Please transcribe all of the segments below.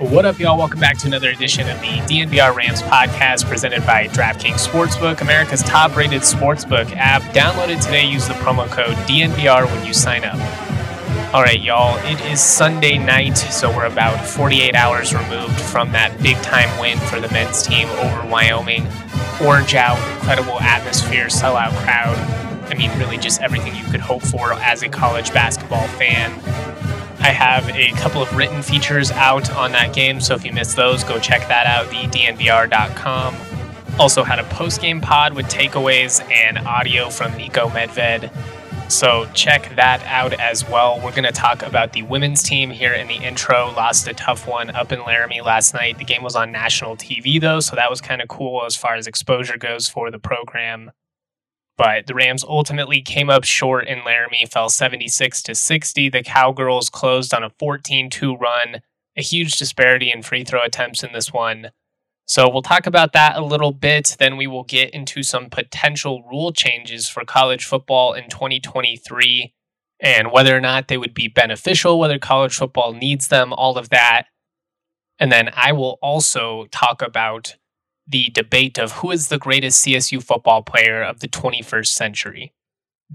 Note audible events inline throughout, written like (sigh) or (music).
What up, y'all? Welcome back to another edition of the DNVR Rams podcast presented by DraftKings Sportsbook, America's top rated sportsbook app. Download it today. Use the promo code DNVR when you sign up. All right, y'all, it is Sunday night, so we're about 48 hours removed from that big time win for the men's team over Wyoming. Orange out, incredible atmosphere, sellout crowd. I mean, really just everything you could hope for as a college basketball fan. I have a couple of written features out on that game, so if you missed those, go check that out, thednvr.com. Also had a post-game pod with takeaways and audio from Niko Medved. So check that out as well. We're going to talk about the women's team here in the intro. Lost a tough one up in Laramie last night. The game was on national TV though, so that was kind of cool as far as exposure goes for the program but the Rams ultimately came up short in Laramie, fell 76 to 60. The Cowgirls closed on a 14-2 run, a huge disparity in free throw attempts in this one. So we'll talk about that a little bit. Then we will get into some potential rule changes for college football in 2023 and whether or not they would be beneficial, whether college football needs them, all of that. And then I will also talk about the debate of who is the greatest CSU football player of the 21st century.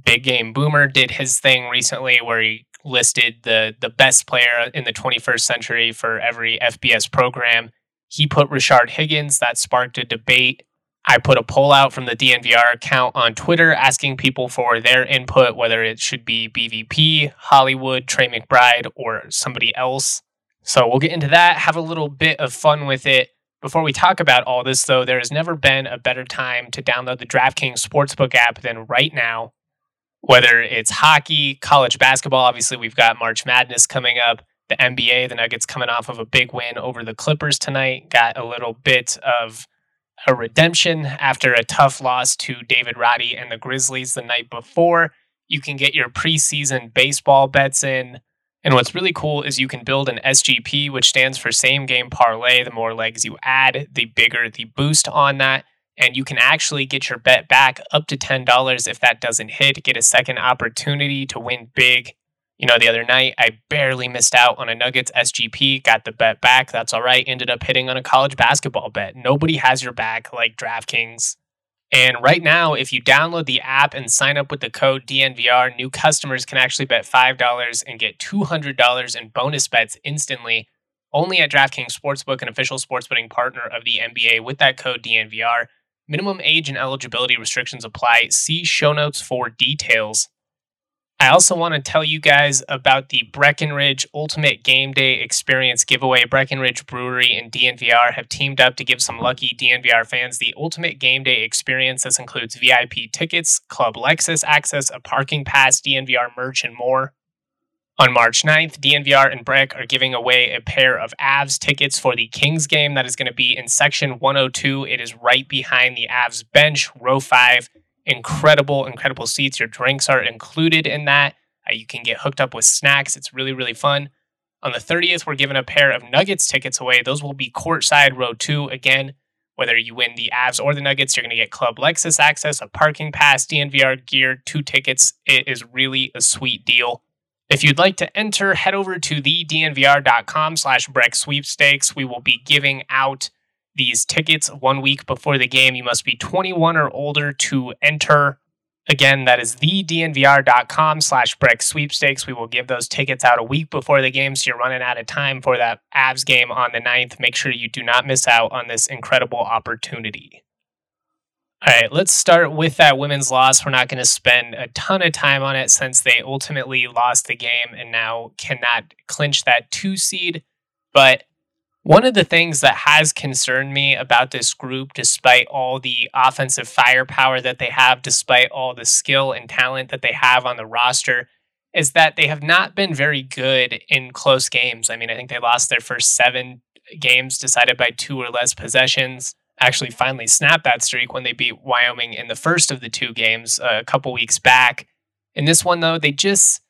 Big Game Boomer did his thing recently where he listed the the best player in the 21st century for every FBS program. He put Rashard Higgins, that sparked a debate. I put a poll out from the DNVR account on Twitter asking people for their input, whether it should be BVP, Hollywood, Trey McBride, or somebody else. So we'll get into that, have a little bit of fun with it. Before we talk about all this, though, there has never been a better time to download the DraftKings Sportsbook app than right now. Whether it's hockey, college basketball, obviously, we've got March Madness coming up, the NBA, the Nuggets coming off of a big win over the Clippers tonight, got a little bit of a redemption after a tough loss to David Roddy and the Grizzlies the night before. You can get your preseason baseball bets in. And what's really cool is you can build an SGP, which stands for same game parlay. The more legs you add, the bigger the boost on that. And you can actually get your bet back up to $10 if that doesn't hit. Get a second opportunity to win big. You know, the other night, I barely missed out on a Nuggets SGP, got the bet back. That's all right. Ended up hitting on a college basketball bet. Nobody has your back like DraftKings. And right now, if you download the app and sign up with the code DNVR, new customers can actually bet $5 and get $200 in bonus bets instantly only at DraftKings Sportsbook, an official sports betting partner of the NBA with that code DNVR. Minimum age and eligibility restrictions apply. See show notes for details. I also want to tell you guys about the Breckenridge Ultimate Game Day Experience giveaway. Breckenridge Brewery and DNVR have teamed up to give some lucky DNVR fans the Ultimate Game Day Experience. This includes VIP tickets, Club Lexus access, a parking pass, DNVR merch, and more. On March 9th, DNVR and Breck are giving away a pair of Avs tickets for the Kings game that is going to be in section 102. It is right behind the Avs bench, row 5 incredible, incredible seats. Your drinks are included in that. Uh, you can get hooked up with snacks. It's really, really fun. On the 30th, we're giving a pair of Nuggets tickets away. Those will be courtside row two. Again, whether you win the Avs or the Nuggets, you're going to get Club Lexus access, a parking pass, DNVR gear, two tickets. It is really a sweet deal. If you'd like to enter, head over to thednvr.com slash Breck sweepstakes. We will be giving out these tickets one week before the game. You must be 21 or older to enter. Again, that is thednvr.com slash Breck sweepstakes. We will give those tickets out a week before the game, so you're running out of time for that Avs game on the 9th. Make sure you do not miss out on this incredible opportunity. All right, let's start with that women's loss. We're not going to spend a ton of time on it since they ultimately lost the game and now cannot clinch that two seed. But one of the things that has concerned me about this group, despite all the offensive firepower that they have, despite all the skill and talent that they have on the roster, is that they have not been very good in close games. I mean, I think they lost their first seven games decided by two or less possessions. Actually, finally snapped that streak when they beat Wyoming in the first of the two games uh, a couple weeks back. In this one, though, they just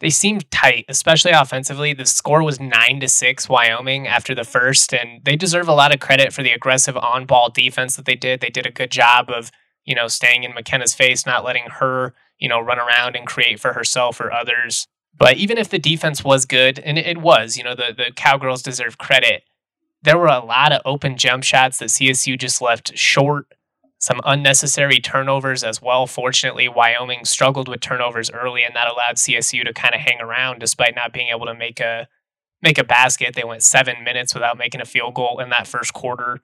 they seemed tight, especially offensively. The score was nine to six Wyoming after the first, and they deserve a lot of credit for the aggressive on-ball defense that they did. They did a good job of, you know, staying in McKenna's face, not letting her, you know, run around and create for herself or others. But even if the defense was good, and it was, you know, the the Cowgirls deserve credit. There were a lot of open jump shots that CSU just left short some unnecessary turnovers as well. Fortunately, Wyoming struggled with turnovers early, and that allowed CSU to kind of hang around despite not being able to make a make a basket. They went seven minutes without making a field goal in that first quarter.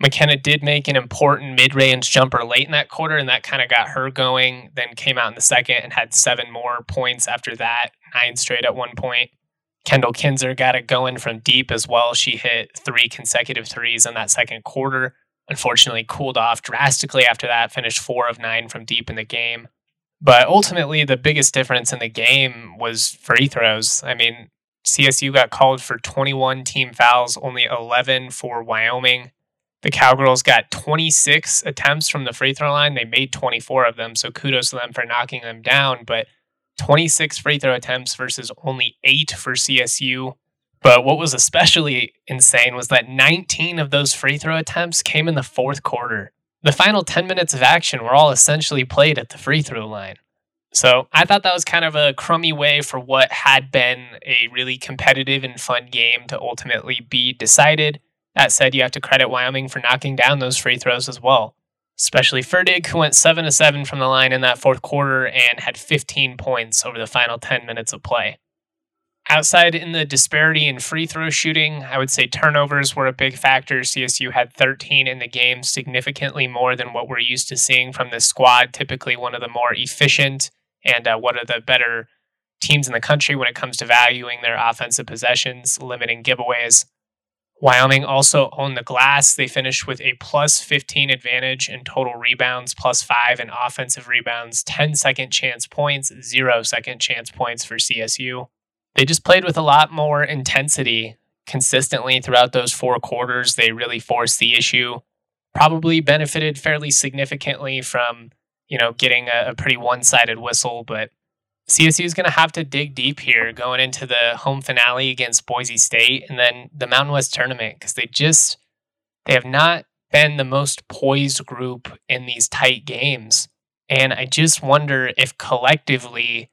McKenna did make an important mid-range jumper late in that quarter, and that kind of got her going. Then came out in the second and had seven more points after that, nine straight at one point. Kendall Kinzer got it going from deep as well. She hit three consecutive threes in that second quarter unfortunately cooled off drastically after that, finished four of nine from deep in the game. But ultimately, the biggest difference in the game was free throws. I mean, CSU got called for 21 team fouls, only 11 for Wyoming. The Cowgirls got 26 attempts from the free throw line. They made 24 of them, so kudos to them for knocking them down. But 26 free throw attempts versus only eight for CSU. But what was especially insane was that 19 of those free throw attempts came in the fourth quarter. The final 10 minutes of action were all essentially played at the free throw line. So I thought that was kind of a crummy way for what had been a really competitive and fun game to ultimately be decided. That said, you have to credit Wyoming for knocking down those free throws as well, especially Fertig, who went 7 to 7 from the line in that fourth quarter and had 15 points over the final 10 minutes of play. Outside in the disparity in free throw shooting, I would say turnovers were a big factor. CSU had 13 in the game, significantly more than what we're used to seeing from this squad. Typically, one of the more efficient and uh, one of the better teams in the country when it comes to valuing their offensive possessions, limiting giveaways. Wyoming also owned the glass. They finished with a plus 15 advantage in total rebounds, plus five in offensive rebounds, 10 second chance points, zero second chance points for CSU they just played with a lot more intensity consistently throughout those four quarters. They really forced the issue. Probably benefited fairly significantly from, you know, getting a, a pretty one-sided whistle, but CSU is going to have to dig deep here going into the home finale against Boise State and then the Mountain West tournament because they just they have not been the most poised group in these tight games. And I just wonder if collectively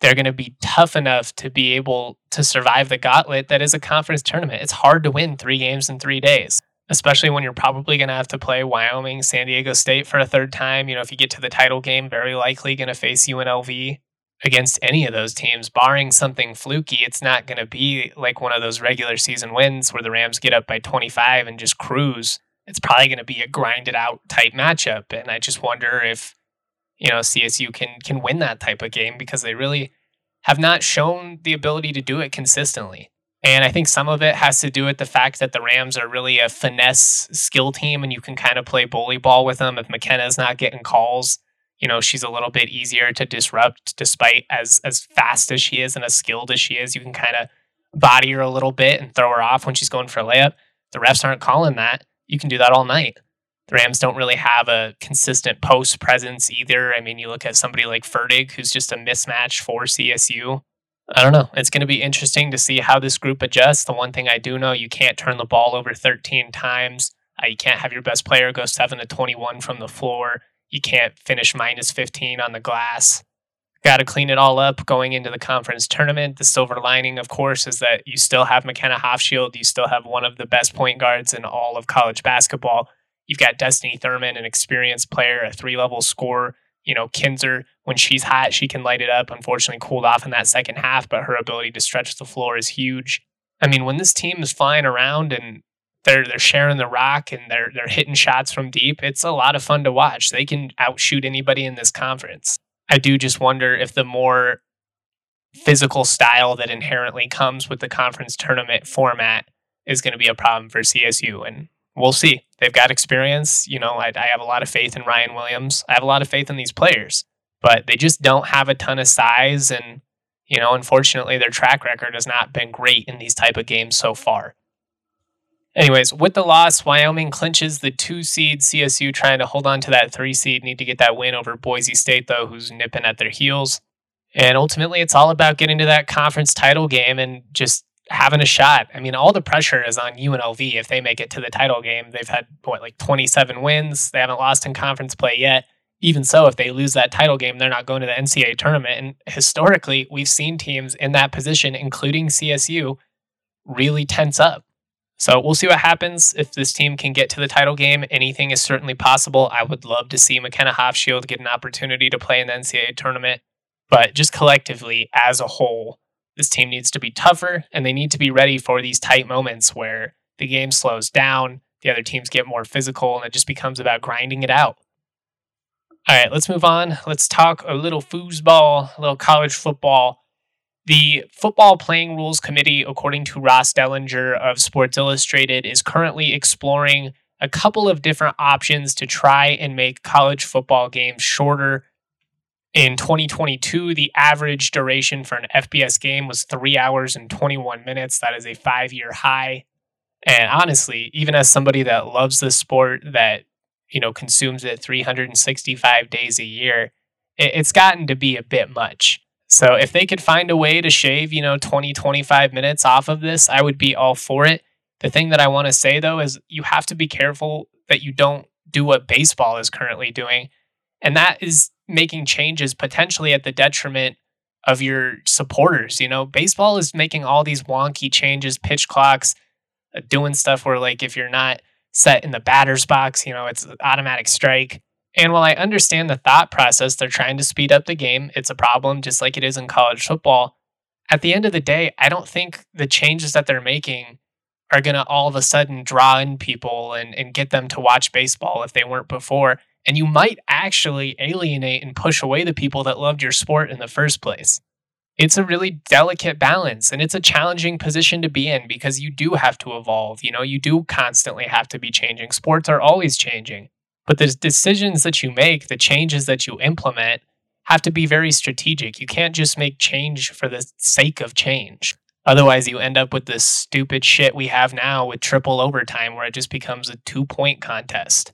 they're going to be tough enough to be able to survive the gauntlet that is a conference tournament. It's hard to win three games in three days, especially when you're probably going to have to play Wyoming, San Diego State for a third time. You know, if you get to the title game, very likely going to face UNLV against any of those teams, barring something fluky. It's not going to be like one of those regular season wins where the Rams get up by 25 and just cruise. It's probably going to be a grinded out type matchup. And I just wonder if you know CSU can can win that type of game because they really have not shown the ability to do it consistently. And I think some of it has to do with the fact that the Rams are really a finesse skill team and you can kind of play bully ball with them. If McKenna's not getting calls, you know, she's a little bit easier to disrupt despite as as fast as she is and as skilled as she is. You can kind of body her a little bit and throw her off when she's going for a layup. The refs aren't calling that. You can do that all night the Rams don't really have a consistent post presence either. I mean, you look at somebody like Fertig, who's just a mismatch for CSU. I don't know. It's going to be interesting to see how this group adjusts. The one thing I do know, you can't turn the ball over 13 times. Uh, you can't have your best player go 7 to 21 from the floor. You can't finish minus 15 on the glass. Got to clean it all up going into the conference tournament. The silver lining, of course, is that you still have McKenna Hofschild. You still have one of the best point guards in all of college basketball You've got Destiny Thurman, an experienced player, a three level scorer. You know, Kinzer, when she's hot, she can light it up. Unfortunately, cooled off in that second half, but her ability to stretch the floor is huge. I mean, when this team is flying around and they're they're sharing the rock and they're they're hitting shots from deep, it's a lot of fun to watch. They can outshoot anybody in this conference. I do just wonder if the more physical style that inherently comes with the conference tournament format is going to be a problem for CSU. And we'll see. They've got experience. You know, I, I, have a lot of faith in Ryan Williams. I have a lot of faith in these players, but they just don't have a ton of size. And, you know, unfortunately, their track record has not been great in these type of games so far. Anyways, with the loss, Wyoming clinches the two seed. CSU trying to hold on to that three seed. Need to get that win over Boise State, though, who's nipping at their heels. And ultimately, it's all about getting to that conference title game and just having a shot. I mean, all the pressure is on UNLV if they make it to the title game. They've had, what, like 27 wins. They haven't lost in conference play yet. Even so, if they lose that title game, they're not going to the NCAA tournament. And historically, we've seen teams in that position, including CSU, really tense up. So we'll see what happens if this team can get to the title game. Anything is certainly possible. I would love to see McKenna Hofschild get an opportunity to play in the NCAA tournament. But just collectively, as a whole, this team needs to be tougher and they need to be ready for these tight moments where the game slows down, the other teams get more physical, and it just becomes about grinding it out. All right, let's move on. Let's talk a little foosball, a little college football. The Football Playing Rules Committee, according to Ross Dellenger of Sports Illustrated, is currently exploring a couple of different options to try and make college football games shorter in 2022, the average duration for an FBS game was three hours and 21 minutes. That is a five year high. And honestly, even as somebody that loves the sport, that you know consumes it 365 days a year, it's gotten to be a bit much. So if they could find a way to shave, you know, 20, 25 minutes off of this, I would be all for it. The thing that I want to say though is you have to be careful that you don't do what baseball is currently doing. And that is making changes potentially at the detriment of your supporters. You know, baseball is making all these wonky changes, pitch clocks, uh, doing stuff where, like, if you're not set in the batter's box, you know, it's automatic strike. And while I understand the thought process, they're trying to speed up the game. It's a problem, just like it is in college football. At the end of the day, I don't think the changes that they're making are going to all of a sudden draw in people and, and get them to watch baseball if they weren't before and you might actually alienate and push away the people that loved your sport in the first place. It's a really delicate balance and it's a challenging position to be in because you do have to evolve. You know, you do constantly have to be changing. Sports are always changing. But the decisions that you make, the changes that you implement, have to be very strategic. You can't just make change for the sake of change. Otherwise, you end up with this stupid shit we have now with triple overtime where it just becomes a two point contest.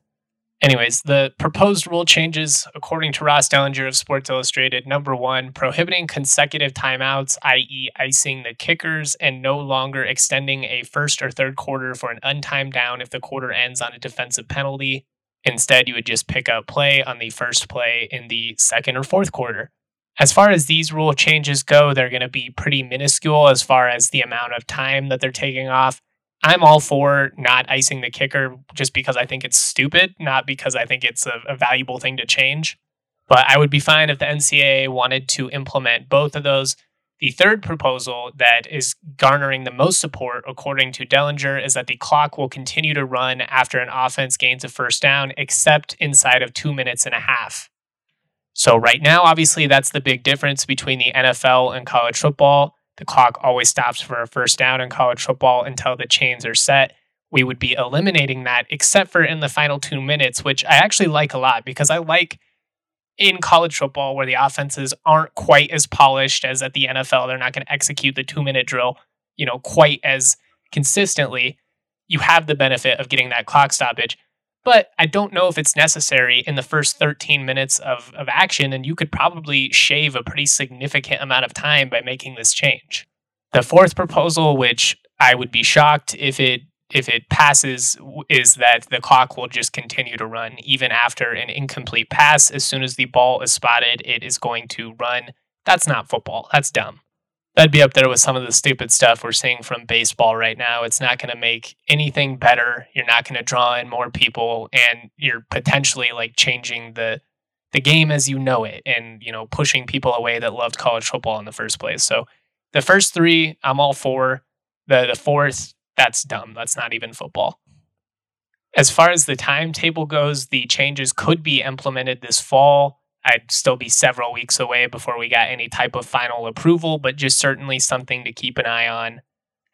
Anyways, the proposed rule changes, according to Ross Dellenger of Sports Illustrated, number one, prohibiting consecutive timeouts, i.e., icing the kickers, and no longer extending a first or third quarter for an untimed down if the quarter ends on a defensive penalty. Instead, you would just pick up play on the first play in the second or fourth quarter. As far as these rule changes go, they're going to be pretty minuscule as far as the amount of time that they're taking off. I'm all for not icing the kicker just because I think it's stupid, not because I think it's a, a, valuable thing to change. But I would be fine if the NCAA wanted to implement both of those. The third proposal that is garnering the most support, according to Dellenger, is that the clock will continue to run after an offense gains a first down, except inside of two minutes and a half. So, right now, obviously, that's the big difference between the NFL and college football the clock always stops for a first down in college football until the chains are set. We would be eliminating that, except for in the final two minutes, which I actually like a lot because I like in college football where the offenses aren't quite as polished as at the NFL. They're not going to execute the two minute drill, you know, quite as consistently. You have the benefit of getting that clock stoppage but I don't know if it's necessary in the first 13 minutes of, of action, and you could probably shave a pretty significant amount of time by making this change. The fourth proposal, which I would be shocked if it if it passes, is that the clock will just continue to run even after an incomplete pass. As soon as the ball is spotted, it is going to run. That's not football. That's dumb that'd be up there with some of the stupid stuff we're seeing from baseball right now. It's not going to make anything better. You're not going to draw in more people, and you're potentially like changing the the game as you know it and, you know, pushing people away that loved college football in the first place. So the first three, I'm all for. The the fourth, that's dumb. That's not even football. As far as the timetable goes, the changes could be implemented this fall. I'd still be several weeks away before we got any type of final approval, but just certainly something to keep an eye on.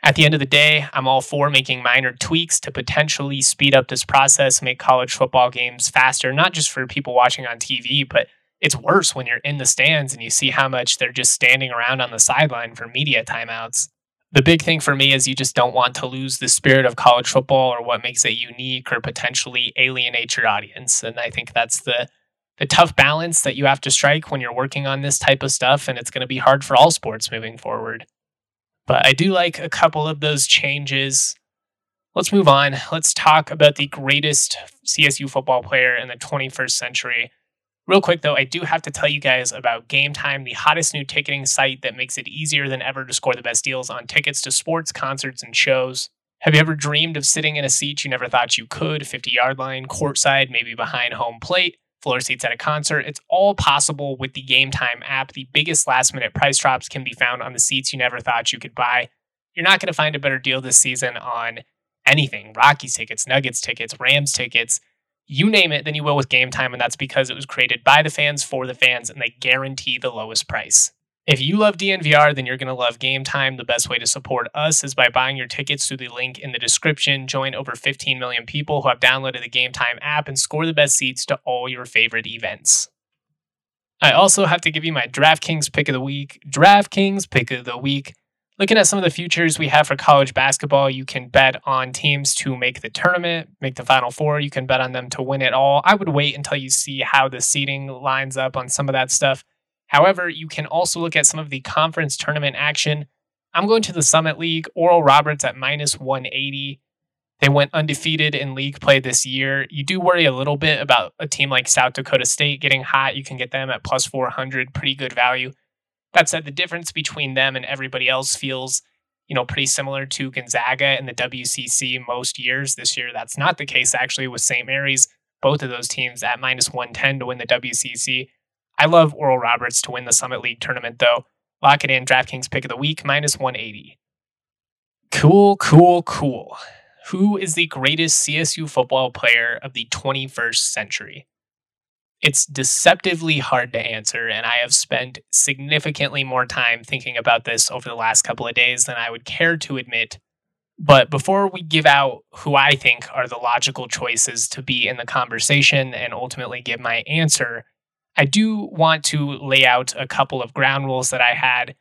At the end of the day, I'm all for making minor tweaks to potentially speed up this process, make college football games faster, not just for people watching on TV, but it's worse when you're in the stands and you see how much they're just standing around on the sideline for media timeouts the big thing for me is you just don't want to lose the spirit of college football or what makes it unique or potentially alienate your audience. And I think that's the the tough balance that you have to strike when you're working on this type of stuff and it's going to be hard for all sports moving forward. But I do like a couple of those changes. Let's move on. Let's talk about the greatest CSU football player in the 21st century. Real quick though, I do have to tell you guys about Game Time, the hottest new ticketing site that makes it easier than ever to score the best deals on tickets to sports, concerts, and shows. Have you ever dreamed of sitting in a seat you never thought you could, 50 yard line, courtside, maybe behind home plate, floor seats at a concert? It's all possible with the Game Time app. The biggest last minute price drops can be found on the seats you never thought you could buy. You're not going to find a better deal this season on anything Rockies tickets, Nuggets tickets, Rams tickets you name it than you will with game time, and that's because it was created by the fans for the fans, and they guarantee the lowest price. If you love DNVR, then you're going to love Game Time. The best way to support us is by buying your tickets through the link in the description. Join over 15 million people who have downloaded the Game Time app and score the best seats to all your favorite events. I also have to give you my DraftKings pick of the week. DraftKings pick of the week looking at some of the futures we have for college basketball, you can bet on teams to make the tournament, make the Final Four. You can bet on them to win it all. I would wait until you see how the seeding lines up on some of that stuff. However, you can also look at some of the conference tournament action. I'm going to the Summit League, Oral Roberts at minus 180. They went undefeated in league play this year. You do worry a little bit about a team like South Dakota State getting hot. You can get them at plus 400, pretty good value. That said, the difference between them and everybody else feels, you know, pretty similar to Gonzaga in the WCC most years. This year, that's not the case actually with St. Mary's. Both of those teams at minus 110 to win the WCC. I love Oral Roberts to win the Summit League tournament, though. Lock it in, DraftKings pick of the week, minus 180. Cool, cool, cool. Who is the greatest CSU football player of the 21st century? It's deceptively hard to answer, and I have spent significantly more time thinking about this over the last couple of days than I would care to admit. But before we give out who I think are the logical choices to be in the conversation and ultimately give my answer, I do want to lay out a couple of ground rules that I had.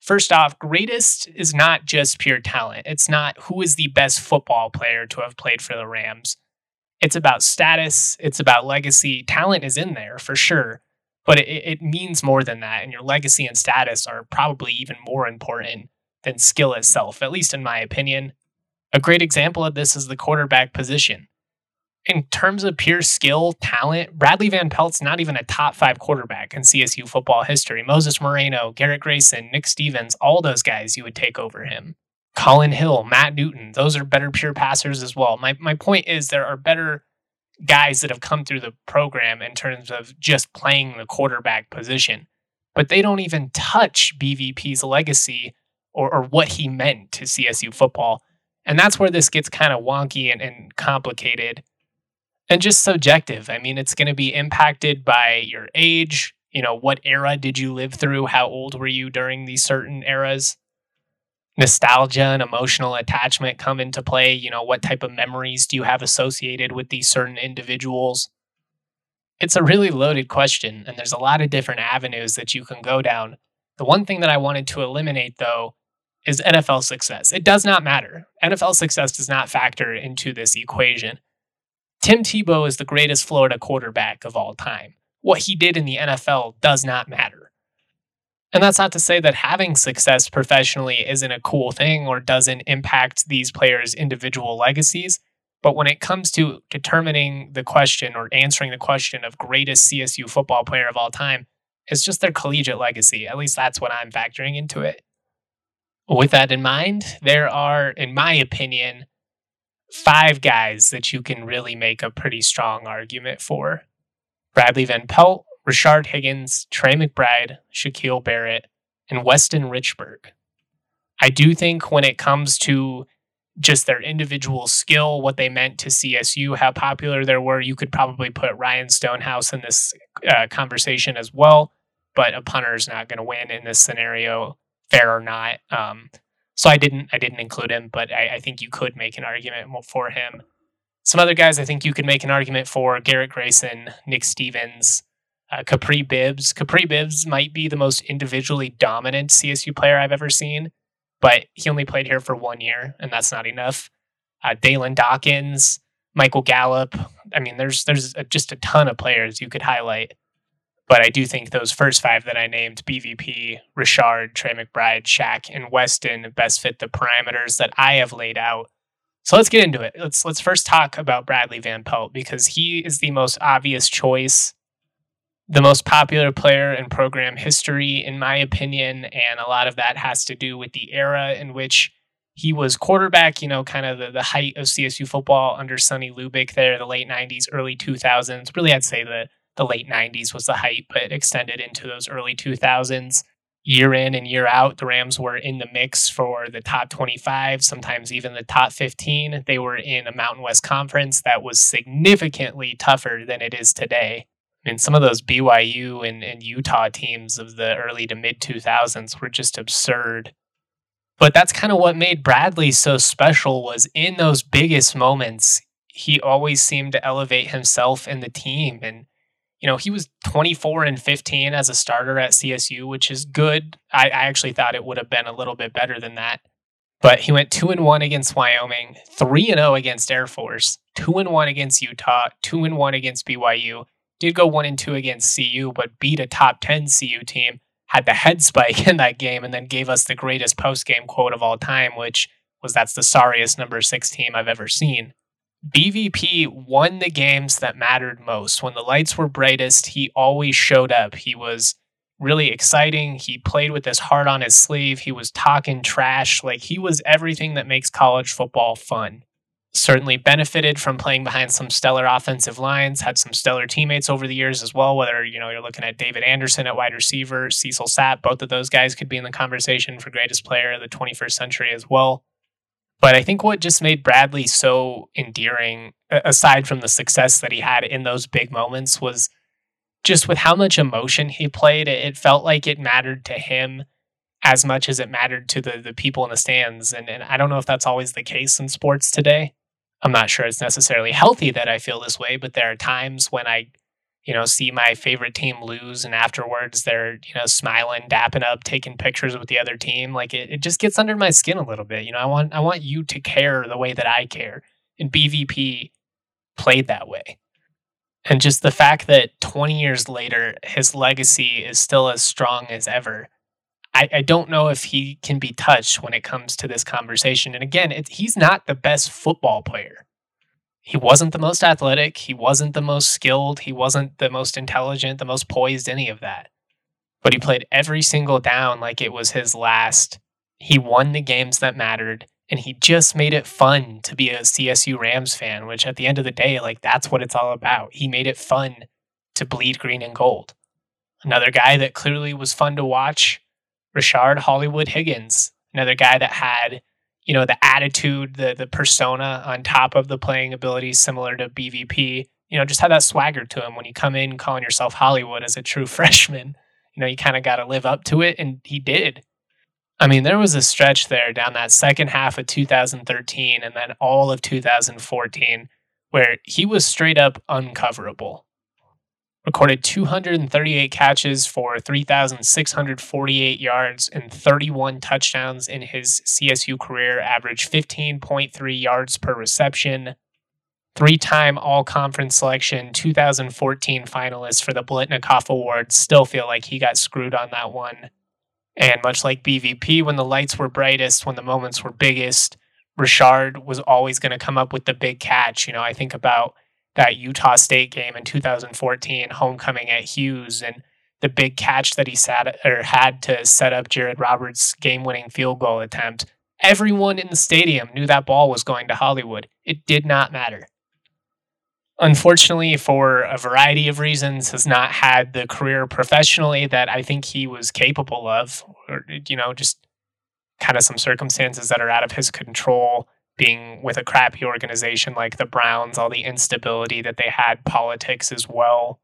First off, greatest is not just pure talent. It's not who is the best football player to have played for the Rams. It's about status, it's about legacy. Talent is in there for sure, but it, it means more than that. And your legacy and status are probably even more important than skill itself, at least in my opinion. A great example of this is the quarterback position. In terms of pure skill, talent, Bradley Van Pelt's not even a top five quarterback in CSU football history. Moses Moreno, Garrett Grayson, Nick Stevens, all those guys you would take over him. Collin Hill, Matt Newton, those are better pure passers as well. My my point is there are better guys that have come through the program in terms of just playing the quarterback position, but they don't even touch BVP's legacy or, or what he meant to CSU football. And that's where this gets kind of wonky and, and complicated and just subjective. I mean, it's going to be impacted by your age. You know, what era did you live through? How old were you during these certain eras? nostalgia and emotional attachment come into play? You know, what type of memories do you have associated with these certain individuals? It's a really loaded question, and there's a lot of different avenues that you can go down. The one thing that I wanted to eliminate, though, is NFL success. It does not matter. NFL success does not factor into this equation. Tim Tebow is the greatest Florida quarterback of all time. What he did in the NFL does not matter. And that's not to say that having success professionally isn't a cool thing or doesn't impact these players' individual legacies. But when it comes to determining the question or answering the question of greatest CSU football player of all time, it's just their collegiate legacy. At least that's what I'm factoring into it. With that in mind, there are, in my opinion, five guys that you can really make a pretty strong argument for Bradley Van Pelt, Rashard Higgins, Trey McBride, Shaquille Barrett, and Weston Richburg. I do think when it comes to just their individual skill, what they meant to CSU, how popular they were, you could probably put Ryan Stonehouse in this uh, conversation as well. But a punter is not going to win in this scenario, fair or not. Um, so I didn't I didn't include him, but I, I, think you could make an argument for him. Some other guys I think you could make an argument for Garrett Grayson, Nick Stevens, uh, Kapri Bibbs. Kapri Bibbs might be the most individually dominant CSU player I've ever seen but he only played here for one year, and that's not enough. Uh, Dalyn Dawkins, Michael Gallup. I mean, there's there's a, just a ton of players you could highlight. But I do think those first five that I named, BVP, Rashard, Trey McBride, Shaq, and Weston, best fit the parameters that I have laid out. So let's get into it. Let's let's first talk about Bradley Van Pelt because he is the most obvious choice the most popular player in program history, in my opinion. And a lot of that has to do with the era in which he was quarterback, you know, kind of the, the height of CSU football under Sonny Lubick there, the late 90s, early 2000s. Really, I'd say the, the late 90s was the height, but extended into those early 2000s. Year in and year out, the Rams were in the mix for the top 25, sometimes even the top 15. They were in a Mountain West conference that was significantly tougher than it is today. I mean, some of those BYU and, and Utah teams of the early to mid 2000s were just absurd. But that's kind of what made Bradley so special was in those biggest moments, he always seemed to elevate himself and the team. And, you know, he was 24 and 15 as a starter at CSU, which is good. I, I actually thought it would have been a little bit better than that. But he went 2 and 1 against Wyoming, 3 and 0 against Air Force, 2 and 1 against Utah, 2 and 1 against BYU did go one and two against CU, but beat a top 10 CU team, had the head spike (laughs) in that game, and then gave us the greatest post game quote of all time, which was that's the sorriest number six team I've ever seen. BVP won the games that mattered most. When the lights were brightest, he always showed up. He was really exciting. He played with his heart on his sleeve. He was talking trash. Like he was everything that makes college football fun certainly benefited from playing behind some stellar offensive lines, had some stellar teammates over the years as well, whether, you know, you're looking at David Anderson at wide receiver, Cecil Sapp, both of those guys could be in the conversation for greatest player of the 21st century as well. But I think what just made Bradley so endearing, aside from the success that he had in those big moments, was just with how much emotion he played. It felt like it mattered to him as much as it mattered to the the people in the stands. And, and I don't know if that's always the case in sports today. I'm not sure it's necessarily healthy that I feel this way, but there are times when I, you know, see my favorite team lose and afterwards they're, you know, smiling, dapping up, taking pictures with the other team. Like it, it just gets under my skin a little bit. You know, I want I want you to care the way that I care. And BVP played that way. And just the fact that 20 years later, his legacy is still as strong as ever I, I don't know if he can be touched when it comes to this conversation. And again, it, he's not the best football player. He wasn't the most athletic. He wasn't the most skilled. He wasn't the most intelligent, the most poised, any of that. But he played every single down like it was his last. He won the games that mattered. And he just made it fun to be a CSU Rams fan, which at the end of the day, like that's what it's all about. He made it fun to bleed green and gold. Another guy that clearly was fun to watch Rashard Hollywood Higgins, another guy that had, you know, the attitude, the the persona on top of the playing abilities similar to BVP. You know, just had that swagger to him when you come in calling yourself Hollywood as a true (laughs) freshman. You know, you kind of got to live up to it, and he did. I mean, there was a stretch there down that second half of 2013 and then all of 2014 where he was straight up uncoverable recorded 238 catches for 3,648 yards and 31 touchdowns in his CSU career, averaged 15.3 yards per reception. Three time all conference selection, 2014 finalist for the Biletnikoff Award. Still feel like he got screwed on that one. And much like BVP, when the lights were brightest, when the moments were biggest, Rashard was always going to come up with the big catch. You know, I think about that Utah State game in 2014, homecoming at Hughes, and the big catch that he sat or had to set up Jared Roberts' game-winning field goal attempt. Everyone in the stadium knew that ball was going to Hollywood. It did not matter. unfortunately, for a variety of reasons, has not had the career professionally that I think he was capable of, or, you know, just kind of some circumstances that are out of his control. Being with a crappy organization like the Browns, all the instability that they had, politics as well.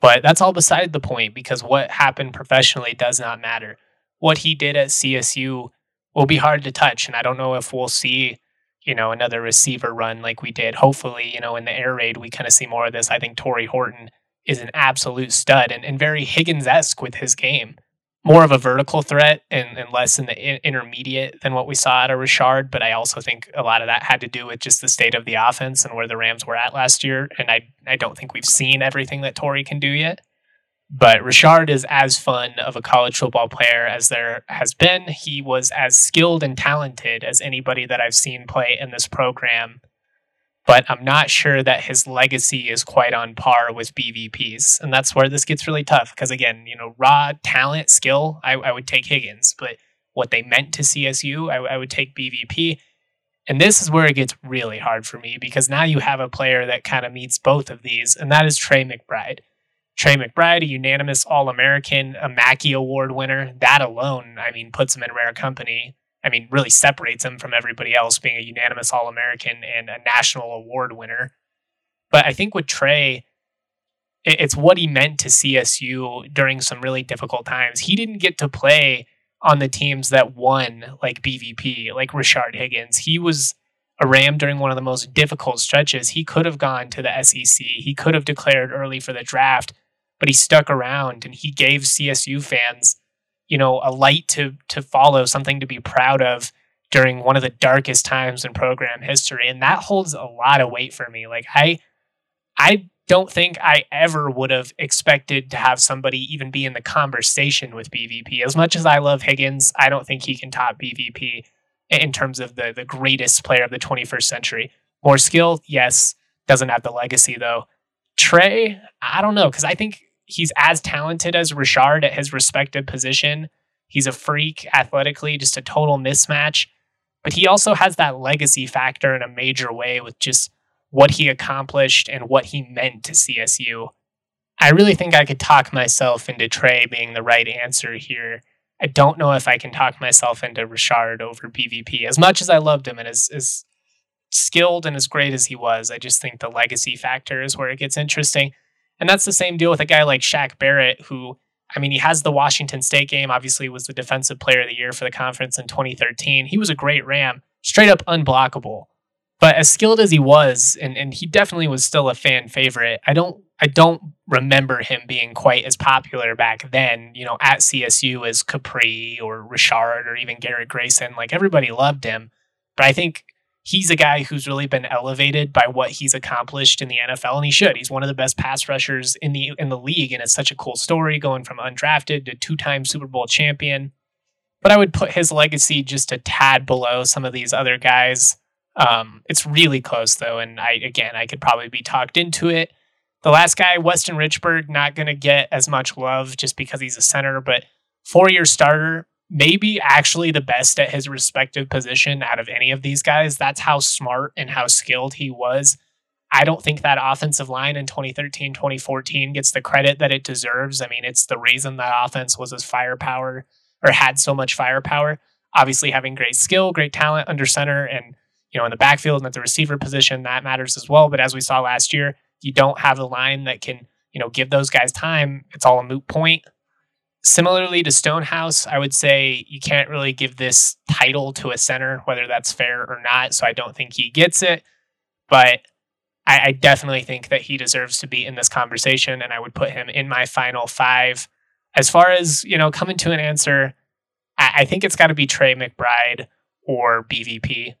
But that's all beside the point because what happened professionally does not matter. What he did at CSU will be hard to touch. And I don't know if we'll see you know, another receiver run like we did. Hopefully, you know, in the air raid, we kind of see more of this. I think Tory Horton is an absolute stud and, and very Higgins esque with his game. More of a vertical threat and, and less in the in- intermediate than what we saw out of Rashard. But I also think a lot of that had to do with just the state of the offense and where the Rams were at last year. And I, I don't think we've seen everything that Tory can do yet. But Rashard is as fun of a college football player as there has been. He was as skilled and talented as anybody that I've seen play in this program. But I'm not sure that his legacy is quite on par with BVP's. And that's where this gets really tough. Because again, you know, raw talent, skill, I, I would take Higgins. But what they meant to CSU, I, I would take BVP. And this is where it gets really hard for me because now you have a player that kind of meets both of these, and that is Trey McBride. Trey McBride, a unanimous All American, a Mackey Award winner. That alone, I mean, puts him in rare company. I mean, really separates him from everybody else being a unanimous All American and a national award winner. But I think with Trey, it's what he meant to CSU during some really difficult times. He didn't get to play on the teams that won, like BVP, like Rashard Higgins. He was a Ram during one of the most difficult stretches. He could have gone to the SEC. He could have declared early for the draft but he stuck around and he gave CSU fans, you know, a light to to follow, something to be proud of during one of the darkest times in program history. And that holds a lot of weight for me. Like I I don't think I ever would have expected to have somebody even be in the conversation with BVP. As much as I love Higgins, I don't think he can top BVP in terms of the the greatest player of the 21st century. More skill, yes. Doesn't have the legacy though. Trey, I don't know, because I think he's as talented as Rashard at his respective position. He's a freak athletically, just a total mismatch. But he also has that legacy factor in a major way with just what he accomplished and what he meant to CSU. I really think I could talk myself into Trey being the right answer here. I don't know if I can talk myself into Rashard over BVP. As much as I loved him and as, as skilled and as great as he was, I just think the legacy factor is where it gets interesting. And that's the same deal with a guy like Shaq Barrett, who, I mean, he has the Washington State game, obviously was the defensive player of the year for the conference in 2013. He was a great Ram, straight up unblockable. But as skilled as he was, and, and he definitely was still a fan favorite, I don't I don't remember him being quite as popular back then, you know, at CSU as Kapri or Rashard or even Garrett Grayson. Like everybody loved him. But I think he's a guy who's really been elevated by what he's accomplished in the NFL, and he should. He's one of the best pass rushers in the in the league, and it's such a cool story going from undrafted to two time Super Bowl champion. But I would put his legacy just a tad below some of these other guys. Um, it's really close though, and I again I could probably be talked into it. The last guy, Weston Richburg, not going to get as much love just because he's a center, but four year starter, maybe actually the best at his respective position out of any of these guys. That's how smart and how skilled he was. I don't think that offensive line in 2013, 2014 gets the credit that it deserves. I mean, it's the reason that offense was as firepower or had so much firepower. Obviously, having great skill, great talent under center, and you know, in the backfield and at the receiver position, that matters as well. But as we saw last year, you don't have a line that can, you know, give those guys time. It's all a moot point. Similarly to Stonehouse, I would say you can't really give this title to a center, whether that's fair or not. So I don't think he gets it. But I, I definitely think that he deserves to be in this conversation, and I would put him in my final five. As far as you know, coming to an answer, I, I think it's got to be Trey McBride or BVP.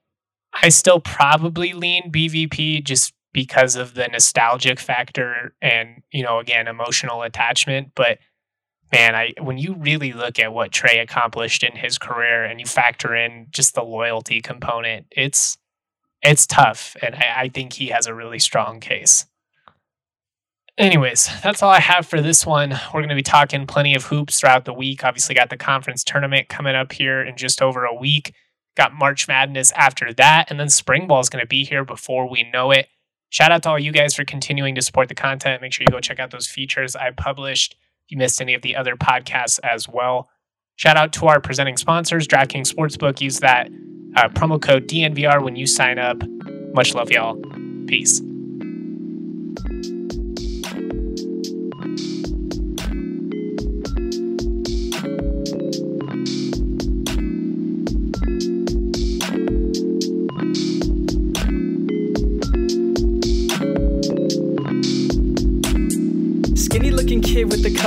I still probably lean BVP just because of the nostalgic factor and you know again emotional attachment, but man, I when you really look at what Trey accomplished in his career and you factor in just the loyalty component, it's it's tough. And I, I think he has a really strong case. Anyways, that's all I have for this one. We're going to be talking plenty of hoops throughout the week. Obviously, got the conference tournament coming up here in just over a week. Got March Madness after that, and then spring ball is going to be here before we know it. Shout out to all you guys for continuing to support the content. Make sure you go check out those features I published. You missed any of the other podcasts as well, shout out to our presenting sponsors, DraftKings Sportsbook. Use that uh, promo code DNVR when you sign up. Much love, y'all. Peace.